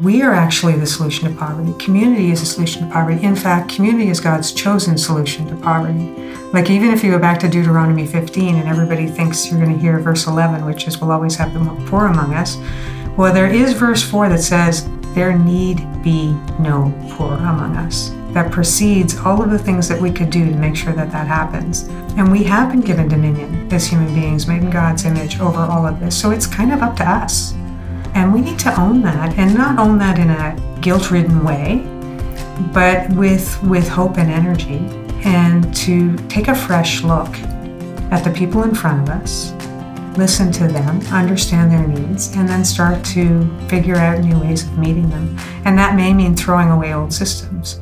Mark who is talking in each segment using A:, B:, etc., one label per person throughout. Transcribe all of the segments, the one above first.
A: We are actually the solution to poverty. Community is the solution to poverty. In fact, community is God's chosen solution to poverty. Like, even if you go back to Deuteronomy 15 and everybody thinks you're going to hear verse 11, which is, We'll always have the poor among us. Well, there is verse 4 that says, There need be no poor among us. That precedes all of the things that we could do to make sure that that happens. And we have been given dominion as human beings, made in God's image, over all of this. So it's kind of up to us. And we need to own that and not own that in a guilt ridden way, but with, with hope and energy, and to take a fresh look at the people in front of us, listen to them, understand their needs, and then start to figure out new ways of meeting them. And that may mean throwing away old systems.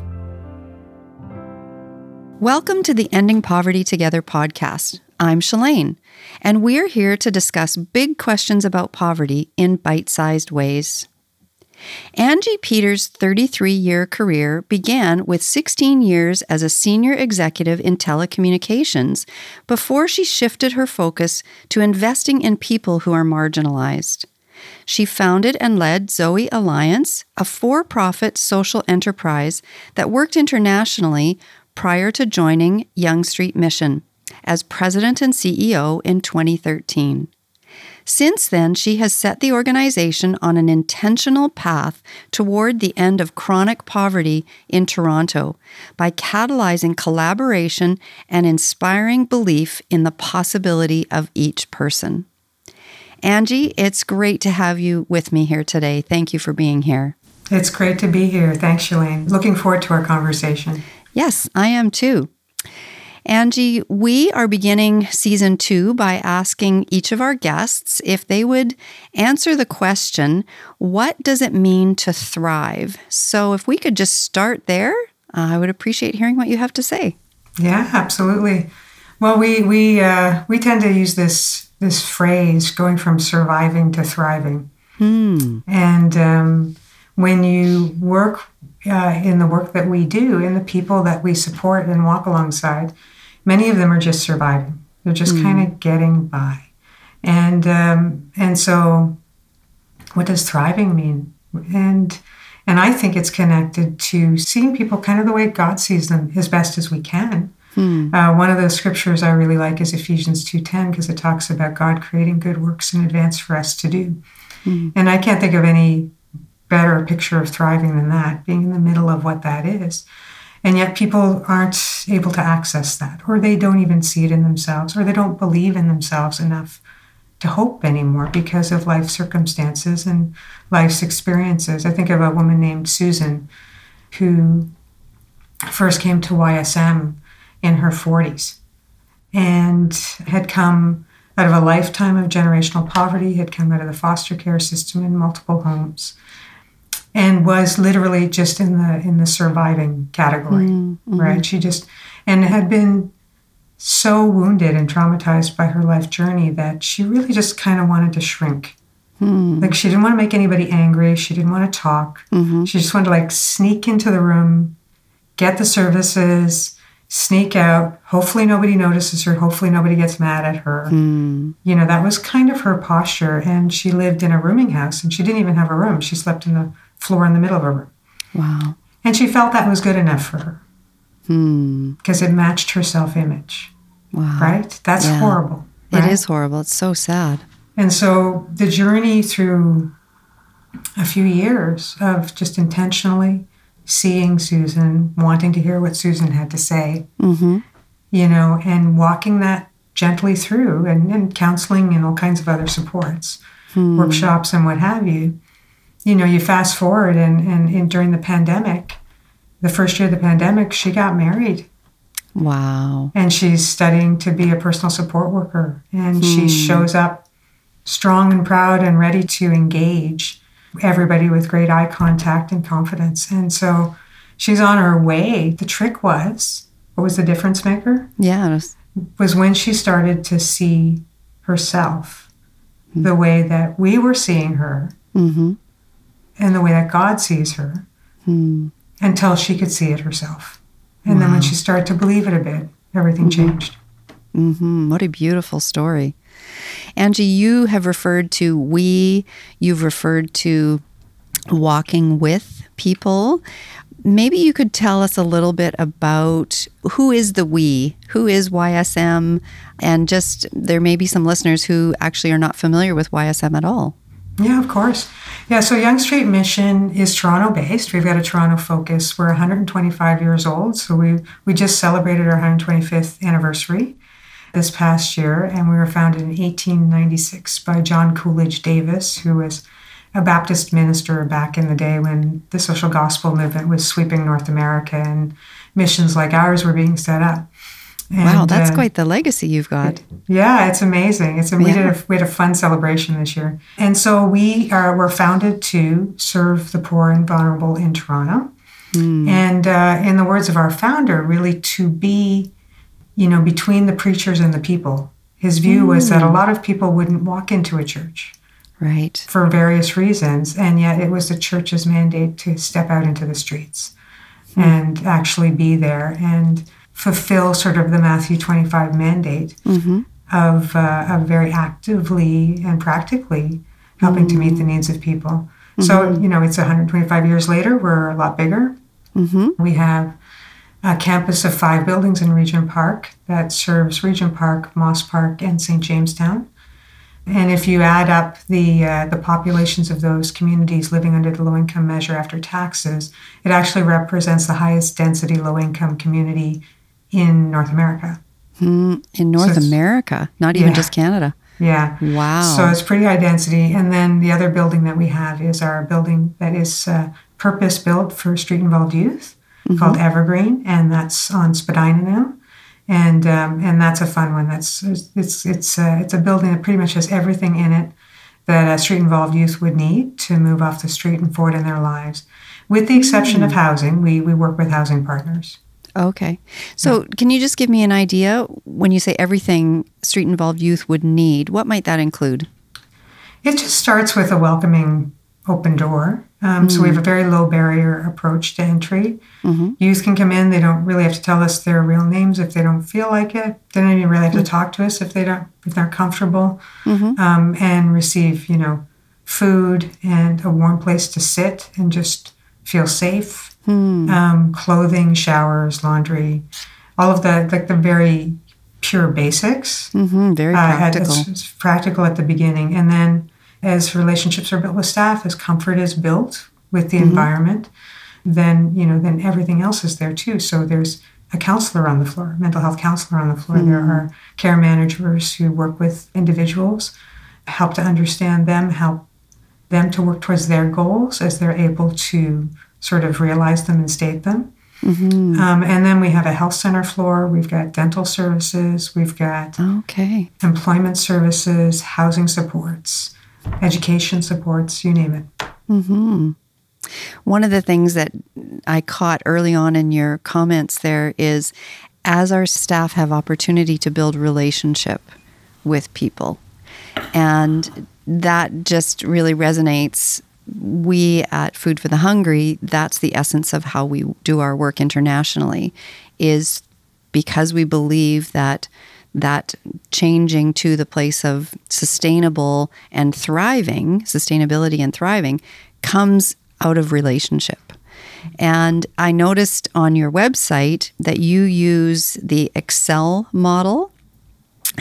B: Welcome to the Ending Poverty Together podcast. I'm Shalane, and we're here to discuss big questions about poverty in bite sized ways. Angie Peters' 33 year career began with 16 years as a senior executive in telecommunications before she shifted her focus to investing in people who are marginalized. She founded and led Zoe Alliance, a for profit social enterprise that worked internationally prior to joining Yonge Street Mission as president and CEO in 2013. Since then, she has set the organization on an intentional path toward the end of chronic poverty in Toronto by catalyzing collaboration and inspiring belief in the possibility of each person. Angie, it's great to have you with me here today. Thank you for being here.
A: It's great to be here. Thanks, Shalane. Looking forward to our conversation.
B: Yes, I am too. Angie, we are beginning season two by asking each of our guests if they would answer the question, What does it mean to thrive? So, if we could just start there, I would appreciate hearing what you have to say.
A: Yeah, absolutely. Well, we we uh, we tend to use this this phrase going from surviving to thriving,
B: Hmm.
A: and um, when you work uh, in the work that we do, in the people that we support and walk alongside, many of them are just surviving. They're just
B: Mm.
A: kind of getting by, and um, and so, what does thriving mean? And and I think it's connected to seeing people kind of the way God sees them as best as we can.
B: Hmm.
A: Uh, one of the scriptures I really like is Ephesians 2:10 because it talks about God creating good works in advance for us to do.
B: Hmm.
A: And I can't think of any better picture of thriving than that, being in the middle of what that is. And yet people aren't able to access that, or they don't even see it in themselves, or they don't believe in themselves enough to hope anymore because of life circumstances and life's experiences. I think of a woman named Susan who first came to YSM in her 40s and had come out of a lifetime of generational poverty, had come out of the foster care system in multiple homes, and was literally just in the in the surviving category,
B: Mm, mhm.
A: right? She just and had been so wounded and traumatized by her life journey that she really just kind of wanted to shrink.
B: Hmm.
A: Like she didn't want to make anybody angry. She didn't want to talk.
B: Mhm.
A: She just wanted to like sneak into the room, get the services, sneak out. Hopefully nobody notices her. Hopefully nobody gets mad at her.
B: Hmm.
A: You know, that was kind of her posture. And she lived in a rooming house and she didn't even have a room. She slept in the floor in the middle of a room.
B: Wow.
A: And she felt that was good enough for her
B: Hmm.
A: because it matched her self image,
B: Wow.
A: right? That's
B: Yeah.
A: horrible.
B: It
A: right?
B: is horrible. It's so sad.
A: And so the journey through a few years of just intentionally seeing Susan, wanting to hear what Susan had to say,
B: Mm-hmm.
A: you know, and walking that gently through and, and counseling and all kinds of other supports,
B: Hmm.
A: workshops and what have you. You know, you fast forward and, and, and during the pandemic, the first year of the pandemic, she got married
B: Wow.
A: and she's studying to be a personal support worker and she
B: Hmm.
A: shows up strong and proud and ready to engage everybody with great eye contact and confidence and so she's on her way the trick was what was the difference maker
B: Yeah. It was,
A: was when she started to see herself the way that we were seeing her
B: mm-hmm.
A: And the way that God sees her
B: Hmm.
A: until she could see it herself and then when she started to believe it a bit everything changed
B: hmm What a beautiful story. Angie, you have referred to we, you've referred to walking with people. Maybe you could tell us a little bit about who is the we, who is YSM, and just there may be some listeners who actually are not familiar with YSM at all.
A: Yeah, of course. Yeah, so Yonge Street Mission is Toronto based. We've got a Toronto focus. We're 125 years old, so we we just celebrated our 125th anniversary this past year, and we were founded in 1896 by John Coolidge Davis, who was a Baptist minister back in the day when the social gospel movement was sweeping North America and missions like ours were being set up.
B: And, wow, that's uh, quite the legacy you've got.
A: Yeah, it's amazing. It's a, we did a, we had a fun celebration this year, and so we are were founded to serve the poor and vulnerable in Toronto, mm. and uh, in the words of our founder, really to be, you know, between the preachers and the people. His view mm. was that a hmm. lot of people wouldn't walk into a church
B: right
A: for various reasons and yet it was the church's mandate to step out into the streets mm. and actually be there and fulfill sort of the matthew 25 mandate mm-hmm. of, uh, of very actively and practically helping mm. to meet the mm. needs of people mm-hmm. so you know it's 125 years later we're a lot bigger mm-hmm. we have a campus of five buildings in regent park that serves regent park moss park and st jamestown and if you add up the uh, the populations of those communities living under the low income measure after taxes, it actually represents the highest density low income community in North America.
B: Mm, in North so America, not even yeah, just Canada.
A: Yeah.
B: Wow.
A: So it's pretty high density. And then the other building that we have is our building that is uh, purpose built for street involved youth mm-hmm. called Evergreen, and that's on Spadina now and um, and that's a fun one. That's it's it's uh, it's a building that pretty much has everything in it that a street involved youth would need to move off the street and forward in their lives, with the exception mm. of hmm. housing. We we work with housing partners.
B: Okay, so yeah. can you just give me an idea when you say everything street involved youth would need? What might that include?
A: It just starts with a welcoming open door. Um, mm So we have a very low barrier approach to entry. Mm-hmm. Youth can come in; they don't really have to tell us their real names if they don't feel like it. They don't even really have to mm. talk to us if they don't if they're comfortable, mm-hmm. um, and receive you know food and a warm place to sit and just feel safe. Mm. Um, clothing, showers, laundry, all of the like the very pure basics.
B: Mm-hmm. Very practical.
A: Uh, it's, it's practical at the beginning, and then as relationships are built with staff, as comfort is built with the mm-hmm. environment, then you know then everything else is there too. So there's a counselor on the floor, mental health counselor on the floor. Mm-hmm. There are care managers who work with individuals, help to understand them, help them to work towards their goals as they're able to sort of realize them and state them. Mm-hmm. Um, and then we have a health center floor. We've got dental services. We've got
B: okay
A: employment services, housing supports, education supports, you name it.
B: Mm-hmm. One of the things that I caught early on in your comments there is as our staff have opportunity to build relationship with people. And that just really resonates. We at Food for the Hungry, that's the essence of how we do our work internationally, is because we believe that that changing to the place of sustainable and thriving, sustainability and thriving, comes out of relationship. And I noticed on your website that you use the Excel model.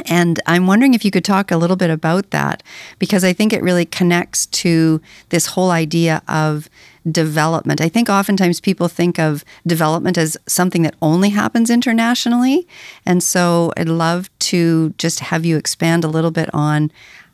B: And I'm wondering if you could talk a little bit about that because I think it really connects to this whole idea of development. I think oftentimes people think of development as something that only happens internationally. And so I'd love to just have you expand a little bit on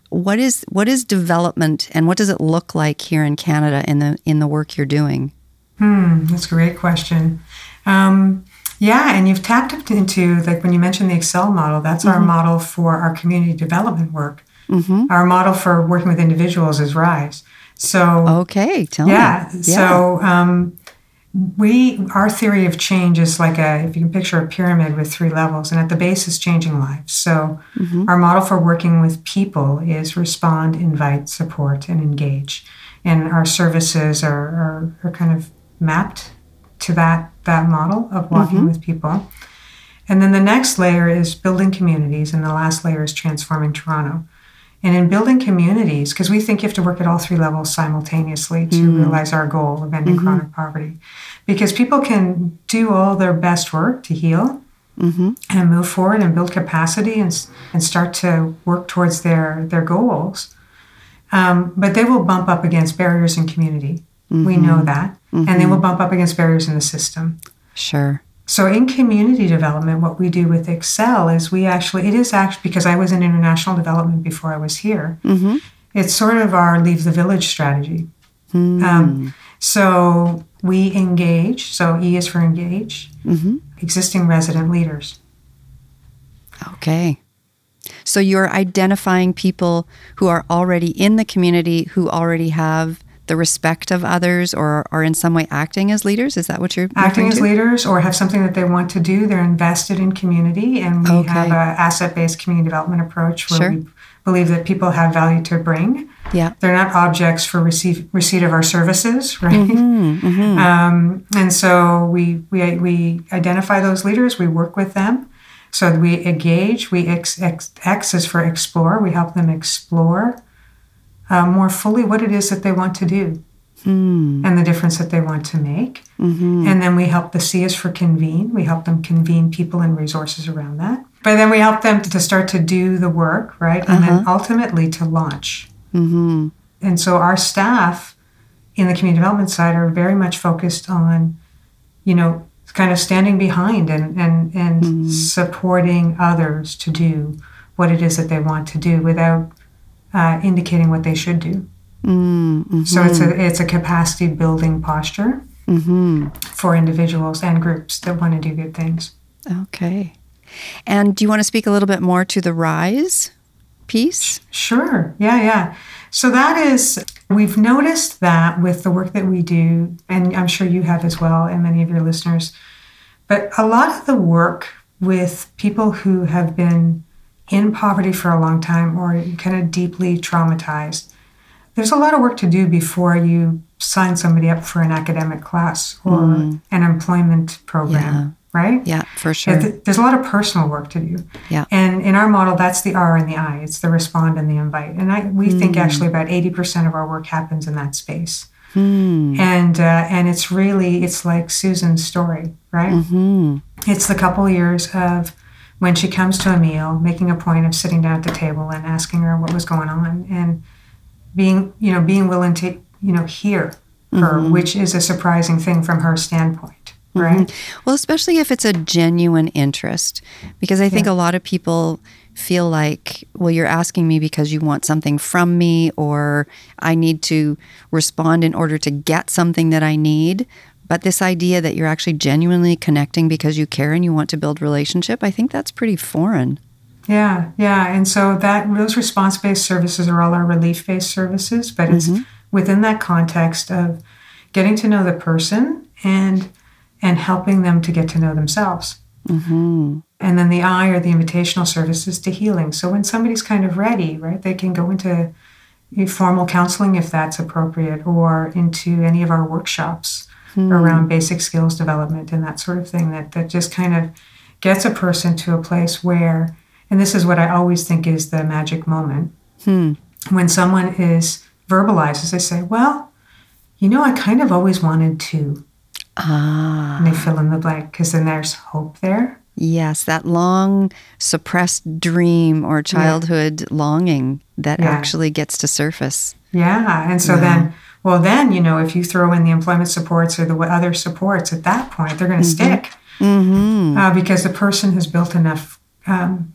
B: what is what is development and what does it look like here in Canada in the in the work you're doing?
A: Hmm, that's a great question. Um, yeah, and you've tapped into like when you mentioned the Excel model. That's mm-hmm. our model for our community development work. Mm-hmm. Our model for working with individuals is Rise. So
B: okay, tell
A: yeah, me. Yeah. So um, we our theory of change is like a if you can picture a pyramid with three levels, and at the base is changing lives. So mm-hmm. our model for working with people is respond, invite, support, and engage, and our services are are, are kind of mapped to that that model of walking mm-hmm. with people. And then the next layer is building communities, and the last layer is transforming Toronto. And in building communities, because we think you have to work at all three levels simultaneously to
B: Mm.
A: realize our goal of ending
B: Mm-hmm.
A: chronic poverty, because people can do all their best work to heal
B: Mm-hmm.
A: and move forward and build capacity and, and start to work towards their, their goals. Um, but they will bump up against barriers in community. We
B: Mm-hmm.
A: know that. And they will bump up against barriers in the system.
B: Sure.
A: So in community development, what we do with Excel is we actually, it is actually, because I was in international development before I was here,
B: Mm-hmm.
A: it's sort of our leave the village strategy.
B: Hmm.
A: Um, so we engage, so E is for engage,
B: Mm-hmm.
A: existing resident leaders.
B: Okay. So you're identifying people who are already in the community who already have the respect of others or are in some way acting as leaders. Is that what you're
A: acting as leaders or have something that they want to do. They're invested in community, and we
B: Okay.
A: have an asset-based community development approach where
B: Sure.
A: we believe that people have value to bring.
B: Yeah.
A: They're not objects for receive, receipt of our services, right?
B: Mm-hmm.
A: Um, and so we, we we identify those leaders. We work with them. So we engage. We ex, ex, X is for explore. We help them explore uh, more fully what it is that they want to do
B: Hmm.
A: and the difference that they want to make.
B: Mm-hmm.
A: And then we help the C is for convene. We help them convene people and resources around that. But then we help them to start to do the work, right? And then ultimately to launch.
B: Mm-hmm.
A: And so our staff in the community development side are very much focused on, you know, kind of standing behind and, and, and supporting others to do what it is that they want to do without uh, indicating what they should do.
B: Mm-hmm.
A: So it's a it's a capacity building posture
B: Mm-hmm.
A: for individuals and groups that want to do good things.
B: Okay. And do you want to speak a little bit more to the rise piece?
A: Sure. Yeah, yeah. So that is, we've noticed that with the work that we do, and I'm sure you have as well, and many of your listeners, but a lot of the work with people who have been in poverty for a long time or kind of deeply traumatized, there's a lot of work to do before you sign somebody up for an academic class or an employment program, right?
B: Yeah, for sure.
A: there's a lot of personal work to do.
B: Yeah.
A: And in our model, that's the R and the I. It's the respond and the invite. And I, we think
B: Hmm.
A: actually about 80% of our work happens in that space.
B: Hmm.
A: And uh, and it's really it's like Susan's story, right?
B: Mm-hmm.
A: It's the couple years of when she comes to a meal, making a point of sitting down at the table and asking her what was going on, and being you know being willing to you know hear her,
B: Mm-hmm.
A: which is a surprising thing from her standpoint, right?
B: Well, especially if it's a genuine interest, because I think a lot of people feel like, well, you're asking me because you want something from me, or I need to respond in order to get something that I need. But this idea that you're actually genuinely connecting because you care and you want to build relationship, I think that's pretty foreign.
A: Yeah, yeah, and so that those response-based services are all our relief-based services, but it's within that context of getting to know the person and and helping them to get to know themselves.
B: Mm-hmm.
A: And then the I or the invitational services to healing. So when somebody's kind of ready, right, they can go into formal counseling if that's appropriate, or into any of our workshops around basic skills development and that sort of thing. That that just kind of gets a person to a place where, and this is what I always think is the magic moment,
B: Hmm.
A: when someone is verbalizes, they say, "Well, you know, I kind of always wanted to,"
B: Ah,
A: and they fill in the blank because then there's hope there.
B: yes, that long suppressed dream or childhood longing that
A: Yeah.
B: actually gets to surface.
A: Yeah, and so then, well, then you know, if you throw in the employment supports or the other supports, at that point they're going to stick
B: Mm-hmm.
A: uh, because the person has built enough um,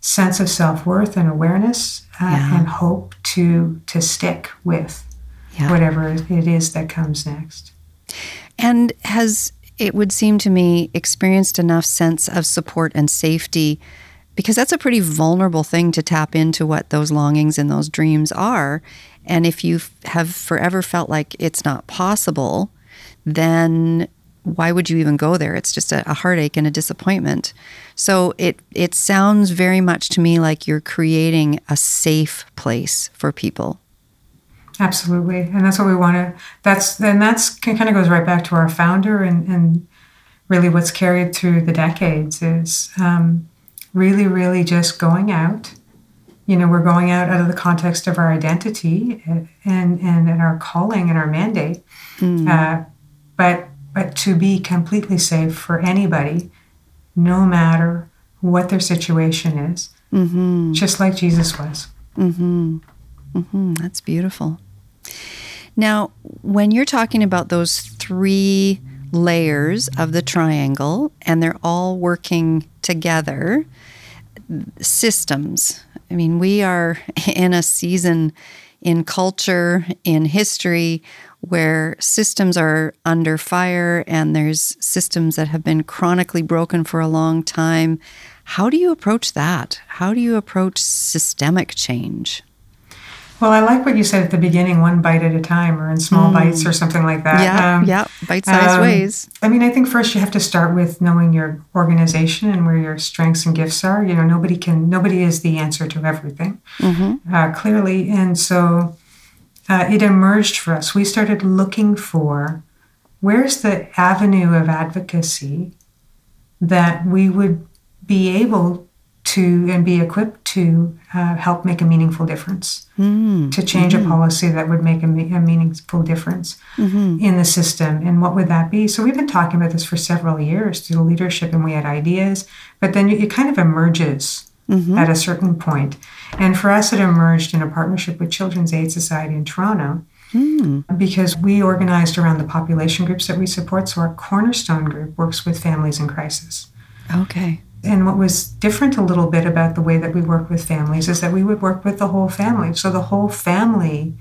A: sense of self worth and awareness uh,
B: Yeah.
A: and hope to to stick with
B: Yeah.
A: whatever it is that comes next.
B: And has, it would seem to me, experienced enough sense of support and safety because that's a pretty vulnerable thing to tap into what those longings and those dreams are. And if you have forever felt like it's not possible, then why would you even go there? It's just a, a heartache and a disappointment. So it it sounds very much to me like you're creating a safe place for people.
A: Absolutely, and that's what we want to. That's then that's kind of goes right back to our founder and and really what's carried through the decades is um, really really just going out, you know, we're going out out of the context of our identity and and, and our calling and our mandate.
B: Hmm.
A: Uh, but but to be completely safe for anybody, no matter what their situation is,
B: Mm-hmm.
A: just like Jesus was.
B: Mm-hmm. Mm-hmm. That's beautiful. Now, when you're talking about those three layers of the triangle and they're all working together, systems. I mean, we are in a season in culture, in history, where systems are under fire and there's systems that have been chronically broken for a long time. How do you approach that? How do you approach systemic change?
A: Well, I like what you said at the beginning, one bite at a time or in small bites or something like that.
B: Mm. Yeah,
A: Um,
B: yeah, bite-sized
A: um,
B: ways.
A: I mean, I think first you have to start with knowing your organization and where your strengths and gifts are. You know, nobody can, nobody is the answer to everything,
B: Mm-hmm.
A: uh, clearly. And so uh, it emerged for us. We started looking for where's the avenue of advocacy that we would be able to and be equipped to uh, help make a meaningful difference,
B: Mm.
A: to change a policy that would make a, a meaningful difference
B: Mm-hmm.
A: in the system. And what would that be? So we've been talking about this for several years through the leadership, and we had ideas, but then it kind of emerges
B: Mm-hmm.
A: at a certain point. And for us, it emerged in a partnership with Children's Aid Society in Toronto
B: Mm.
A: because we organized around the population groups that we support. So our cornerstone group works with families in crisis.
B: Okay.
A: And what was different a little bit about the way that we work with families is that we would work with the whole family. So the whole family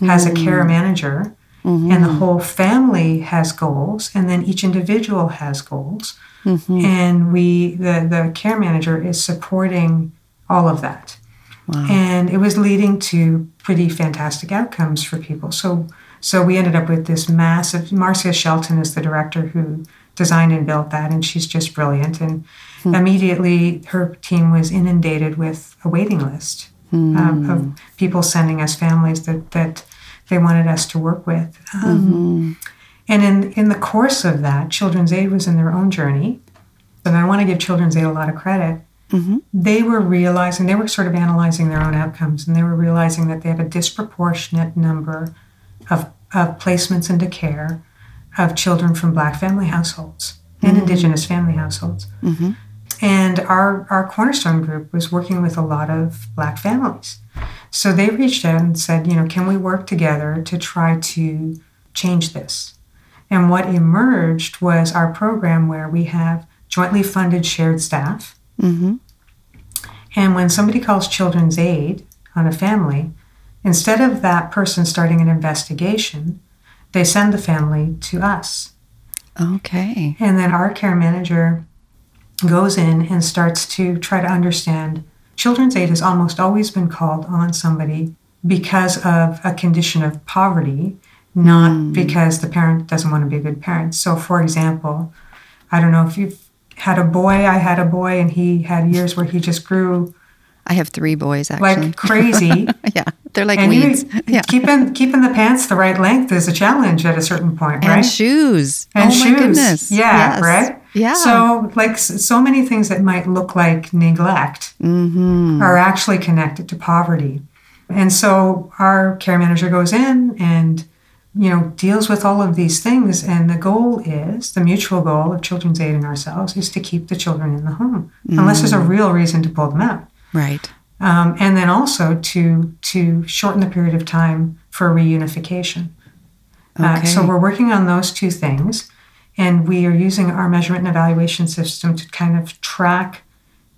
A: has a care manager, and the whole family has goals, and then each individual has goals.
B: Mm-hmm.
A: And we, the, the care manager, is supporting all of that.
B: Wow.
A: And it was leading to pretty fantastic outcomes for people. So, so we ended up with this massive. Marcia Shelton is the director who designed and built that, and she's just brilliant. And immediately, her team was inundated with a waiting list um, of people sending us families that that they wanted us to work with. Um, And in in the course of that, Children's Aid was in their own journey. And I want to give Children's Aid a lot of credit
B: Mm-hmm.
A: they were realizing they were sort of analyzing their own outcomes and they were realizing that they have a disproportionate number of, of placements into care of children from black family households and indigenous family households.
B: Mm-hmm.
A: and our, our cornerstone group was working with a lot of black families. So they reached out and said you know can we work together to try to change this? And what emerged was our program where we have jointly funded shared staff.
B: Mm-hmm.
A: and when somebody calls Children's Aid on a family, instead of that person starting an investigation, they send the family to us.
B: Okay.
A: And then our care manager goes in and starts to try to understand. Children's Aid has almost always been called on somebody because of a condition of poverty, not hmm. because the parent doesn't want to be a good parent. So, for example, I don't know if you've had a boy, I had a boy, and he had years where he just grew
B: I have three boys actually.
A: like crazy.
B: yeah, they're like
A: and
B: weeds. Yeah.
A: keeping keeping the pants the right length is a challenge at a certain point, right?
B: And shoes.
A: And
B: oh
A: shoes,
B: my goodness.
A: yeah,
B: Yes.
A: right.
B: Yeah.
A: So like so many things that might look like neglect
B: mm-hmm.
A: are actually connected to poverty, and so our care manager goes in and you know deals with all of these things, and the goal is the mutual goal of Children's Aid and ourselves is to keep the children in the home, unless there's a real reason to pull them out.
B: Right.
A: Um, and then also to to shorten the period of time for reunification. Uh,
B: Okay.
A: so we're working on those two things, and we are using our measurement and evaluation system to kind of track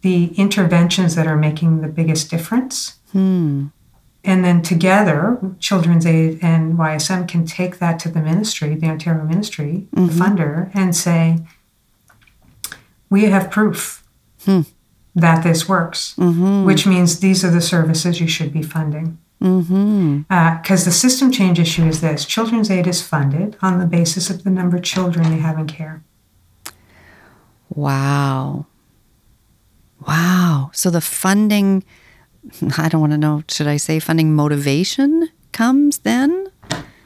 A: the interventions that are making the biggest difference.
B: Hmm.
A: And then together, Children's Aid and YSM can take that to the ministry, the Ontario ministry, the funder, and say, we have proof
B: Hmm.
A: That this works,
B: Mm-hmm.
A: which means these are the services you should be funding.
B: Mm-hmm.
A: Because the system change issue is this Children's Aid is funded on the basis of the number of children they have in care.
B: Wow. Wow. So the funding, I don't want to know, should I say funding motivation comes then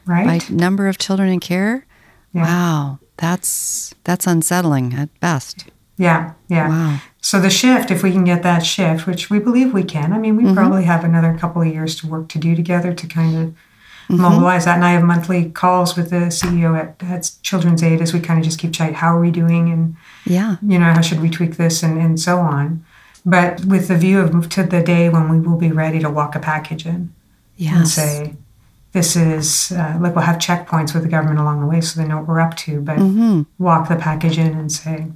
A: Right?
B: by number of children in care?
A: Yeah.
B: Wow. That's that's unsettling at best.
A: Yeah, yeah.
B: Wow.
A: So the shift, if we can get that shift, which we believe we can, I mean, we
B: Mm-hmm.
A: probably have another couple of years to work to do together to kind of
B: Mm-hmm.
A: mobilize that. And I have monthly calls with the CEO at, at Children's Aid as we kind of just keep chatting, how are we doing? And,
B: Yeah.
A: you know, how should we tweak this and, and so on. But with the view of to the day when we will be ready to walk a package in
B: yes.
A: and say, this is, uh, like we'll have checkpoints with the government along the way so they know what we're up to, but
B: Mm-hmm.
A: walk the package in and say,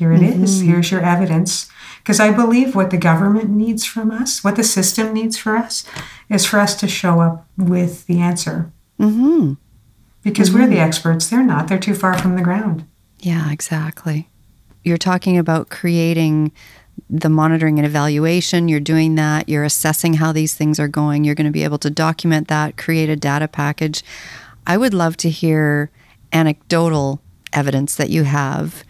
A: here it is. here's your evidence. Because I believe what the government needs from us, what the system needs for us, is for us to show up with the answer.
B: Mm-hmm.
A: Because we're the experts, they're not. They're too far from the ground.
B: Yeah, exactly. You're talking about creating the monitoring and evaluation. You're doing that. You're assessing how these things are going. You're going to be able to document that, create a data package. I would love to hear anecdotal evidence that you have.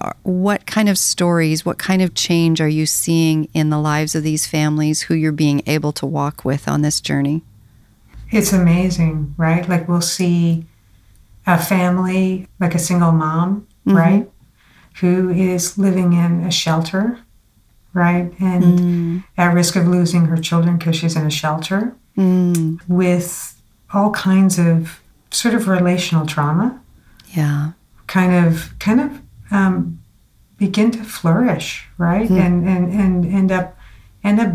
B: Uh, What kind of stories, what kind of change are you seeing in the lives of these families who you're being able to walk with on this journey?
A: It's amazing, right? Like we'll see a family, like a single mom, right? Who is living in a shelter, right? And at risk of losing her children because she's in a shelter.
B: Mm,
A: with all kinds of sort of relational trauma
B: yeah.
A: kind of kind of um, begin to flourish right? And, and and end up end up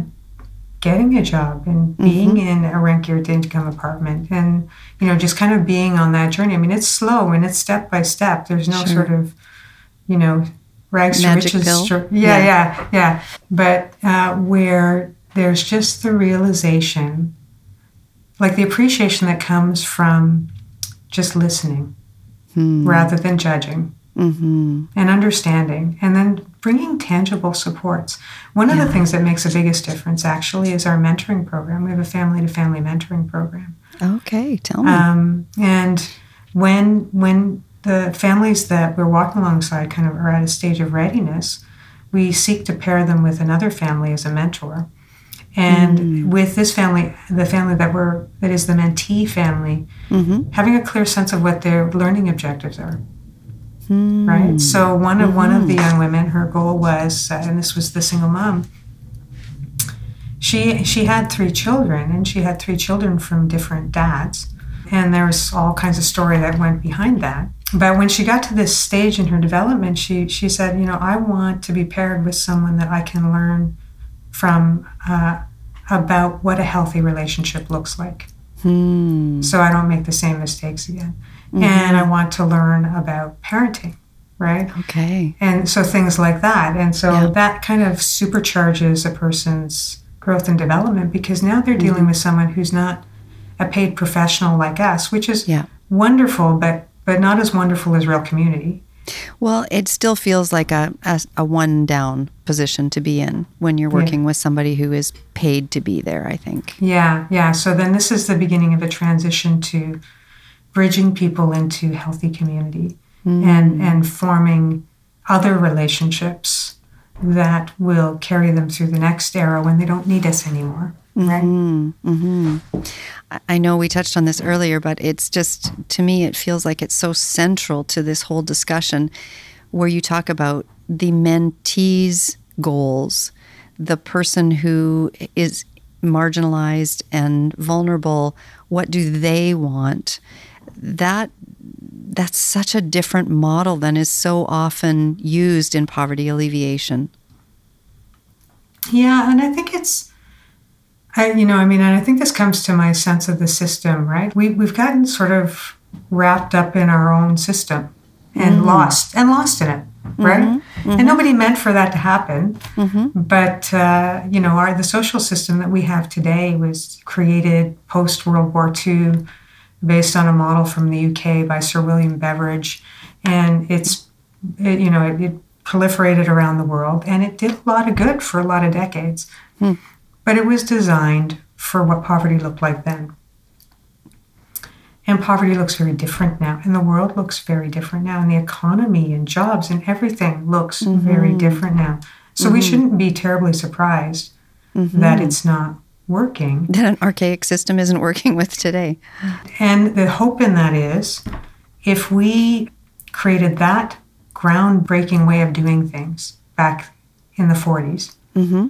A: getting a job and being in a rent geared income apartment and you know just kind of being on that journey. I mean it's slow and it's step by step. There's no
B: Sure.
A: sort of you know rags
B: Magic
A: to riches
B: pill? Yeah.
A: yeah. yeah yeah. But uh, where there's just the realization like the appreciation that comes from just listening rather than judging
B: Mm-hmm.
A: and understanding and then bringing tangible supports. One of the things that makes the biggest difference actually is our mentoring program. We have a family to family mentoring program.
B: Okay, tell me.
A: um, and when when the families that we're walking alongside kind of are at a stage of readiness we seek to pair them with another family as a mentor. And with this family the family that we're that is the mentee family
B: mm-hmm.
A: having a clear sense of what their learning objectives are
B: Hmm.
A: right so one of one of the young women her goal was uh, and this was the single mom she she had three children and she had three children from different dads and there was all kinds of story that went behind that but when she got to this stage in her development she she said you know i want to be paired with someone that i can learn from uh, about what a healthy relationship looks like
B: Hmm.
A: so I don't make the same mistakes again. And I mm-hmm. want to learn about parenting, right?
B: Okay.
A: And so things like that. And so
B: Yeah.
A: that kind of supercharges a person's growth and development because now they're dealing mm-hmm. with someone who's not a paid professional like us, which is
B: Yeah.
A: wonderful, but but not as wonderful as real community.
B: Well, it still feels like a, a, a one down position to be in when you're working with somebody who is paid to be there, I think.
A: Yeah, yeah. So then this is the beginning of a transition to bridging people into healthy community mm. and and forming other relationships that will carry them through the next era when they don't need us anymore. Right? Mm-hmm. Mm-hmm.
B: I- I know we touched on this earlier, but it's just, to me, it feels like it's so central to this whole discussion where you talk about the mentee's goals, the person who is marginalized and vulnerable, what do they want? That that's such a different model than is so often used in poverty alleviation.
A: Yeah, and I think it's, I you know, I mean, and I think this comes to my sense of the system, right? We we've gotten sort of wrapped up in our own system and mm. lost and lost in it, right? Mm-hmm, mm-hmm. And nobody meant for that to happen. Mm-hmm. But uh, you know, our the social system that we have today was created post World War II, based on a model from the UK by Sir William Beveridge, and it's it, you know it, it proliferated around the world and it did a lot of good for a lot of decades. Hmm. But it was designed for what poverty looked like then. And poverty looks very different now, and the world looks very different now, and the economy and jobs and everything looks very mm-hmm. different now. So we mm-hmm. shouldn't be terribly surprised mm-hmm. that it's not working.
B: That an archaic system isn't working with today.
A: And the hope in that is if we created that groundbreaking way of doing things back in the 40s
B: Mm-hmm.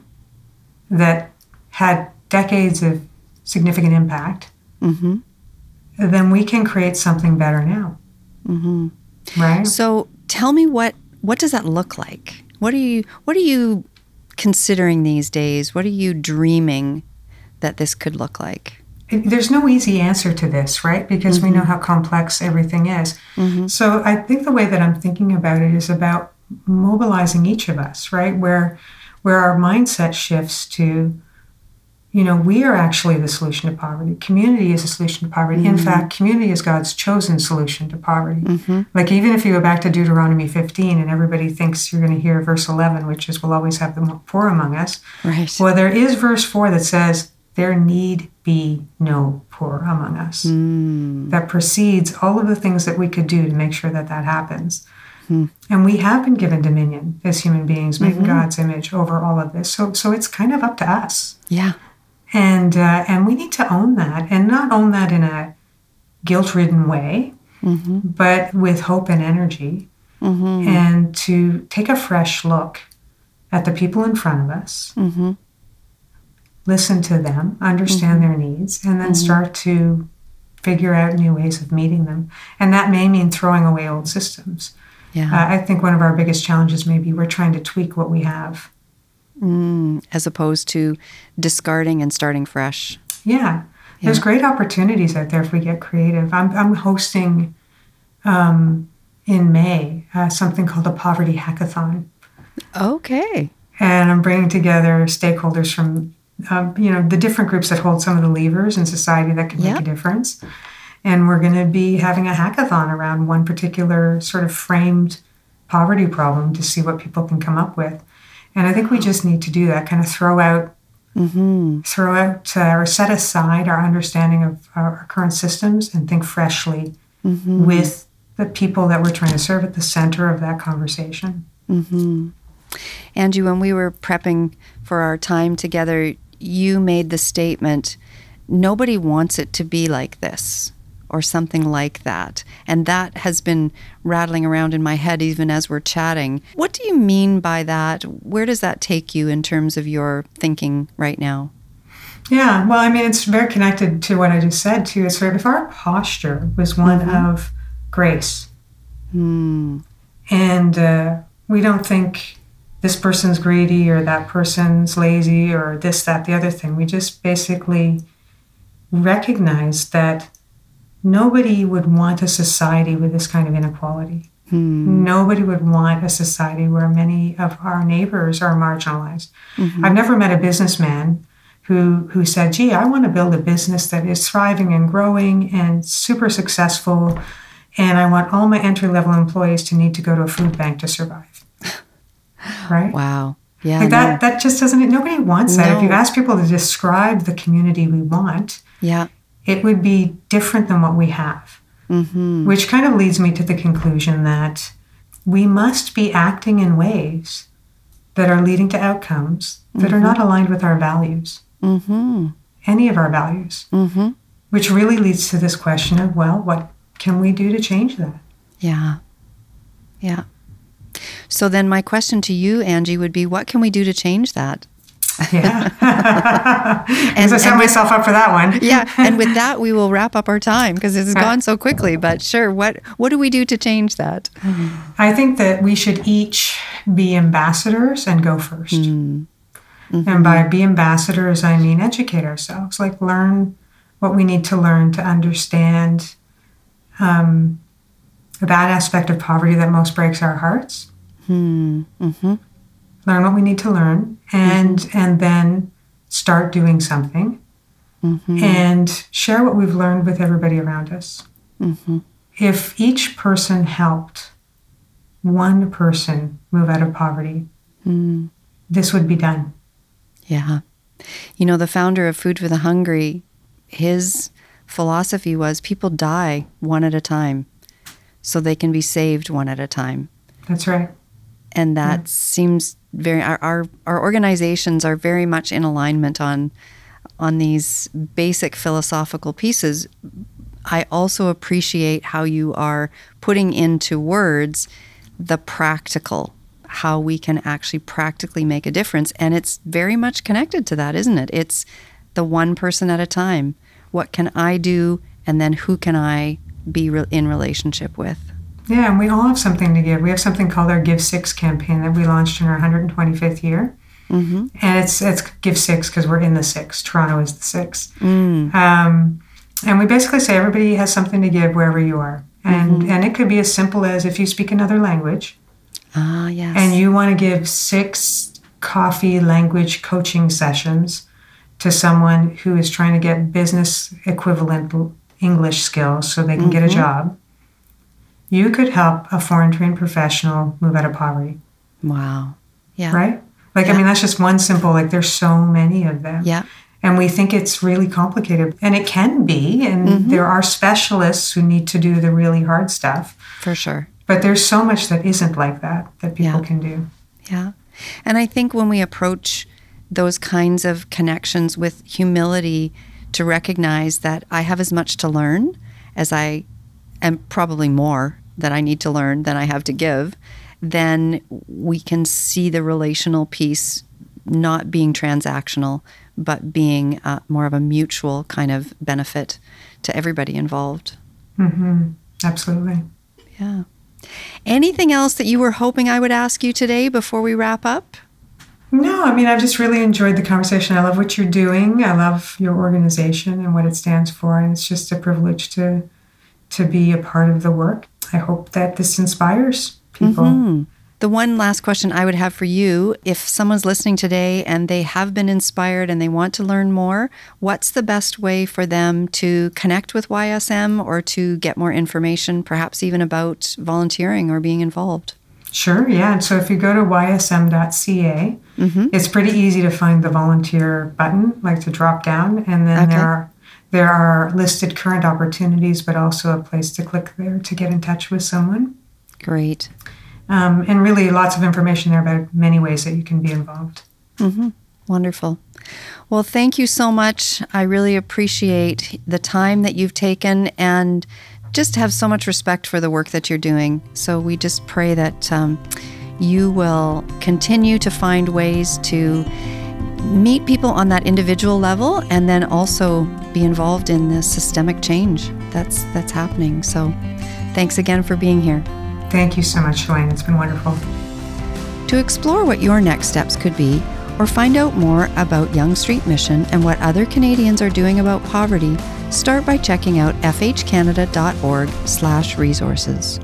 A: that had decades of significant impact,
B: Mm-hmm.
A: then we can create something better now.
B: Mm-hmm.
A: Right?
B: So tell me what what does that look like? What are you what are you considering these days? What are you dreaming that this could look like?
A: There's no easy answer to this, right? Because we know mm-hmm. how complex everything is. Mm-hmm. So I think the way that I'm thinking about it is about mobilizing each of us, right? Where where our mindset shifts to, you know, we are actually the solution to poverty. Community is a solution to poverty. In mm-hmm. fact, community is God's chosen solution to poverty. Like even if you go back to Deuteronomy 15 and everybody thinks you're going to hear verse 11, which is we'll always have the poor among us.
B: Right.
A: Well, there is verse 4 that says, There need be no poor among us. Hmm. That precedes all of the things that we could do to make sure that that happens. Hmm. And we have been given dominion as human beings, made in mm-hmm. God's image over all of this. So, so it's kind of up to us.
B: Yeah.
A: And, uh, and we need to own that and not own that in a guilt ridden way, mm-hmm. but with hope and energy. Mm-hmm. And to take a fresh look at the people in front of us,
B: Mm-hmm.
A: Listen to them, understand their needs, and then start to figure out new ways of meeting them. And that may mean throwing away old systems.
B: Yeah.
A: Uh, I think one of our biggest challenges may be we're trying to tweak what we have.
B: Mm, as opposed to discarding and starting fresh.
A: Yeah, there's great opportunities out there if we get creative. I'm, I'm hosting um, in May uh, something called a Poverty Hackathon.
B: Okay.
A: and I'm bringing together stakeholders from, um, you know, the different groups that hold some of the levers in society that can make a difference. And we're going to be having a hackathon around one particular sort of framed poverty problem to see what people can come up with. And I think we just need to do that, kind of throw out,
B: Mm-hmm.
A: throw out uh, or set aside our understanding of our current systems and think freshly
B: Mm-hmm.
A: with the people that we're trying to serve at the center of that conversation.
B: Mm-hmm. Angie, when we were prepping for our time together, you made the statement nobody wants it to be like this or something like that. And that has been rattling around in my head even as we're chatting. What do you mean by that? Where does that take you in terms of your thinking right now?
A: Yeah, well, I mean, it's very connected to what I just said too. It's sort of if our posture was one of grace,
B: Hmm.
A: and uh, we don't think this person's greedy or that person's lazy or this, that, the other thing. We just basically recognize that nobody would want a society with this kind of inequality.
B: Hmm.
A: Nobody would want a society where many of our neighbors are marginalized. I've never met a businessman who who said, "Gee, I want to build a business that is thriving and growing and super successful, and I want all my entry level employees to need to go to a food bank to survive." Right?
B: Wow. Yeah.
A: Like
B: no.
A: that. That just doesn't. Nobody wants that. If you ask people to describe the community we want,
B: Yeah.
A: it would be different than what we have.
B: Mm-hmm.
A: Which kind of leads me to the conclusion that we must be acting in ways that are leading to outcomes that are not aligned with our values,
B: Mm-hmm.
A: any of our values,
B: Mm-hmm.
A: which really leads to this question of, well, what can we do to change that?
B: Yeah. Yeah. So then my question to you, Angie, would be what can we do to change that?
A: Yeah.
B: And-
A: I set
B: and with-
A: myself up for that one.
B: yeah, and with that we will wrap up our time because it's gone so quickly. But sure, what what do we do to change that?
A: I think that we should each be ambassadors and go 1st And by be ambassadors, I mean educate ourselves, like learn what we need to learn to understand um, that aspect of poverty that most breaks our hearts.
B: Hmm. Mm-hmm.
A: Learn what we need to learn, and and then start doing something,
B: Mm-hmm.
A: and share what we've learned with everybody around us.
B: Mm-hmm.
A: if each person helped one person move out of poverty,
B: Mm.
A: this would be done.
B: Yeah. You know, the founder of Food for the Hungry, his philosophy was people die one at a time so they can be saved one at a time.
A: That's right.
B: And that seems very our, our our organizations are very much in alignment on on these basic philosophical pieces. I also appreciate how you are putting into words the practical, how we can actually practically make a difference. And it's very much connected to that, isn't it? It's the one person at a time. What can I do? And then who can I be re- in relationship with?
A: Yeah, and we all have something to give. We have something called our Give Six campaign that we launched in our 125th year. Mm-hmm. And it's it's Give Six because we're in the six. Toronto is the six. Mm. Um, and we basically say everybody has something to give wherever you are. And, mm-hmm. and it could be as simple as if you speak another language.
B: Ah, yes.
A: And you want to give six coffee language coaching sessions to someone who is trying to get business equivalent English skills so they can mm-hmm. get a mm-hmm. job, you could help a foreign trained professional move out of poverty.
B: Wow. Yeah.
A: Right? Like, yeah. I mean, that's just one simple, like, there's so many of them.
B: Yeah.
A: And we think it's really complicated. And it can be. And mm-hmm. there are specialists who need to do the really hard stuff.
B: For sure.
A: But there's so much that isn't like that that people
B: yeah.
A: can do.
B: Yeah. And I think when we approach those kinds of connections with humility to recognize that I have as much to learn as I and probably more that I need to learn than I have to give, then we can see the relational piece not being transactional, but being uh, more of a mutual kind of benefit to everybody involved.
A: Mm-hmm. Absolutely.
B: Yeah. Anything else that you were hoping I would ask you today before we wrap up?
A: No, I mean, I've just really enjoyed the conversation. I love what you're doing. I love your organization and what it stands for. And it's just a privilege to to be a part of the work. I hope that this inspires people. Mm-hmm.
B: The one last question I would have for you if someone's listening today and they have been inspired and they want to learn more, what's the best way for them to connect with YSM or to get more information, perhaps even about volunteering or being involved?
A: Sure, yeah. And so if you go to ysm.ca, mm-hmm. it's pretty easy to find the volunteer button, like to drop down, and then okay. there are there are listed current opportunities, but also a place to click there to get in touch with someone.
B: Great.
A: Um, and really lots of information there about many ways that you can be involved.
B: Mm-hmm. Wonderful. Well, thank you so much. I really appreciate the time that you've taken and just have so much respect for the work that you're doing. So we just pray that um, you will continue to find ways to meet people on that individual level and then also be involved in the systemic change that's that's happening. So thanks again for being here.
A: Thank you so much, Shalane. It's been wonderful.
B: To explore what your next steps could be, or find out more about Yonge Street Mission and what other Canadians are doing about poverty, start by checking out fhcanada.org/resources.